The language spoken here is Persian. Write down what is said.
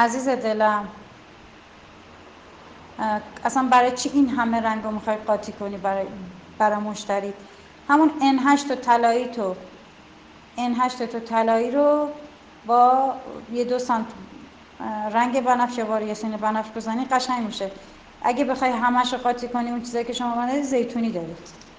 عزیز دلم اصلا برای چی این همه رنگ رو می‌خوای قاطی کنی برای, برای مشتری؟ همون N8 طلایی تو. N8 تو طلایی رو با یه دو سانت رنگ بنفش یا یه بنفش بزنی قشنگ میشه. اگه بخوای همش رو قاطی کنی اون چیزایی که شما زیتونی دارید